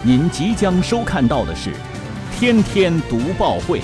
您即将收看到的是《天天读报会》。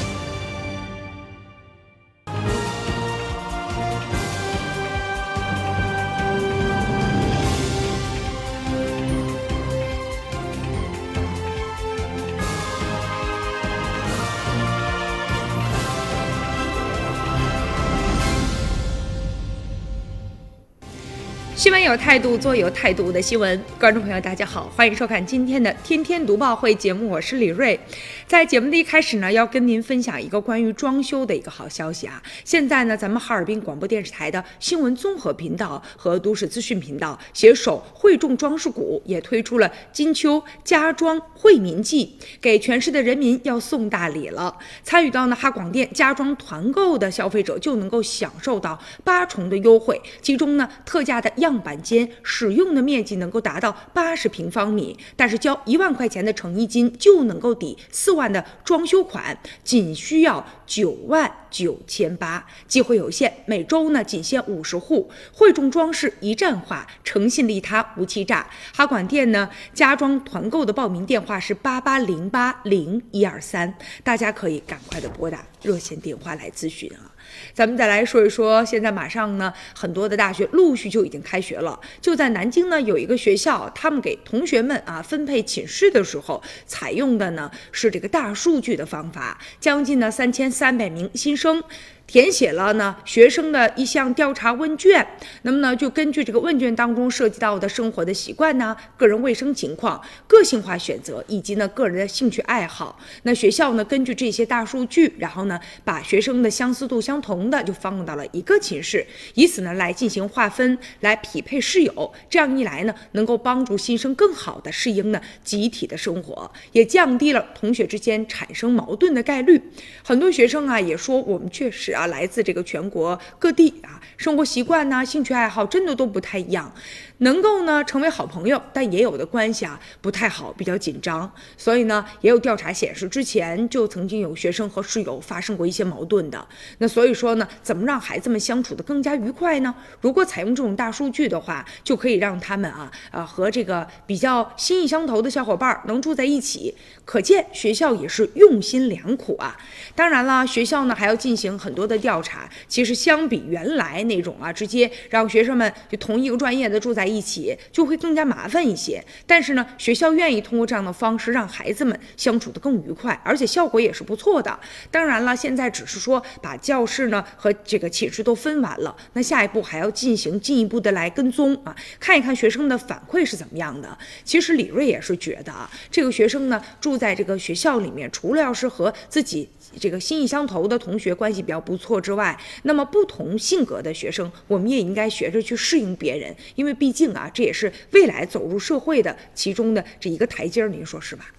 新闻有态度，做有态度的新闻。观众朋友，大家好，欢迎收看今天的《天天读报会》节目，我是李锐。在节目的一开始呢，要跟您分享一个关于装修的一个好消息啊！现在呢，咱们哈尔滨广播电视台的新闻综合频道和都市资讯频道携手汇众装饰股，也推出了金秋家装惠民季，给全市的人民要送大礼了。参与到呢哈广电家装团购的消费者就能够享受到八重的优惠，其中呢特价的样样板间使用的面积能够达到八十平方米，但是交一万块钱的诚意金就能够抵四万的装修款，仅需要九万九千八，机会有限，每周呢仅限五十户。汇众装饰一站化，诚信利他无欺诈。哈管店呢家装团购的报名电话是八八零八零一二三，大家可以赶快的拨打热线电话来咨询啊。咱们再来说一说，现在马上呢，很多的大学陆续就已经开学了。就在南京呢，有一个学校，他们给同学们啊分配寝室的时候，采用的呢是这个大数据的方法，将近呢三千三百名新生。中。填写了呢学生的一项调查问卷，那么呢就根据这个问卷当中涉及到的生活的习惯呢、个人卫生情况、个性化选择以及呢个人的兴趣爱好，那学校呢根据这些大数据，然后呢把学生的相似度相同的就放到了一个寝室，以此呢来进行划分，来匹配室友，这样一来呢能够帮助新生更好的适应呢集体的生活，也降低了同学之间产生矛盾的概率。很多学生啊也说我们确实。啊，来自这个全国各地啊，生活习惯呐、兴趣爱好真的都不太一样，能够呢成为好朋友，但也有的关系啊不太好，比较紧张。所以呢，也有调查显示，之前就曾经有学生和室友发生过一些矛盾的。那所以说呢，怎么让孩子们相处的更加愉快呢？如果采用这种大数据的话，就可以让他们啊啊和这个比较心意相投的小伙伴能住在一起。可见学校也是用心良苦啊。当然了，学校呢还要进行很多。的调查，其实相比原来那种啊，直接让学生们就同一个专业的住在一起，就会更加麻烦一些。但是呢，学校愿意通过这样的方式让孩子们相处的更愉快，而且效果也是不错的。当然了，现在只是说把教室呢和这个寝室都分完了，那下一步还要进行进一步的来跟踪啊，看一看学生的反馈是怎么样的。其实李瑞也是觉得啊，这个学生呢住在这个学校里面，除了要是和自己这个心意相投的同学关系比较不不错之外，那么不同性格的学生，我们也应该学着去适应别人，因为毕竟啊，这也是未来走入社会的其中的这一个台阶儿，您说是吧？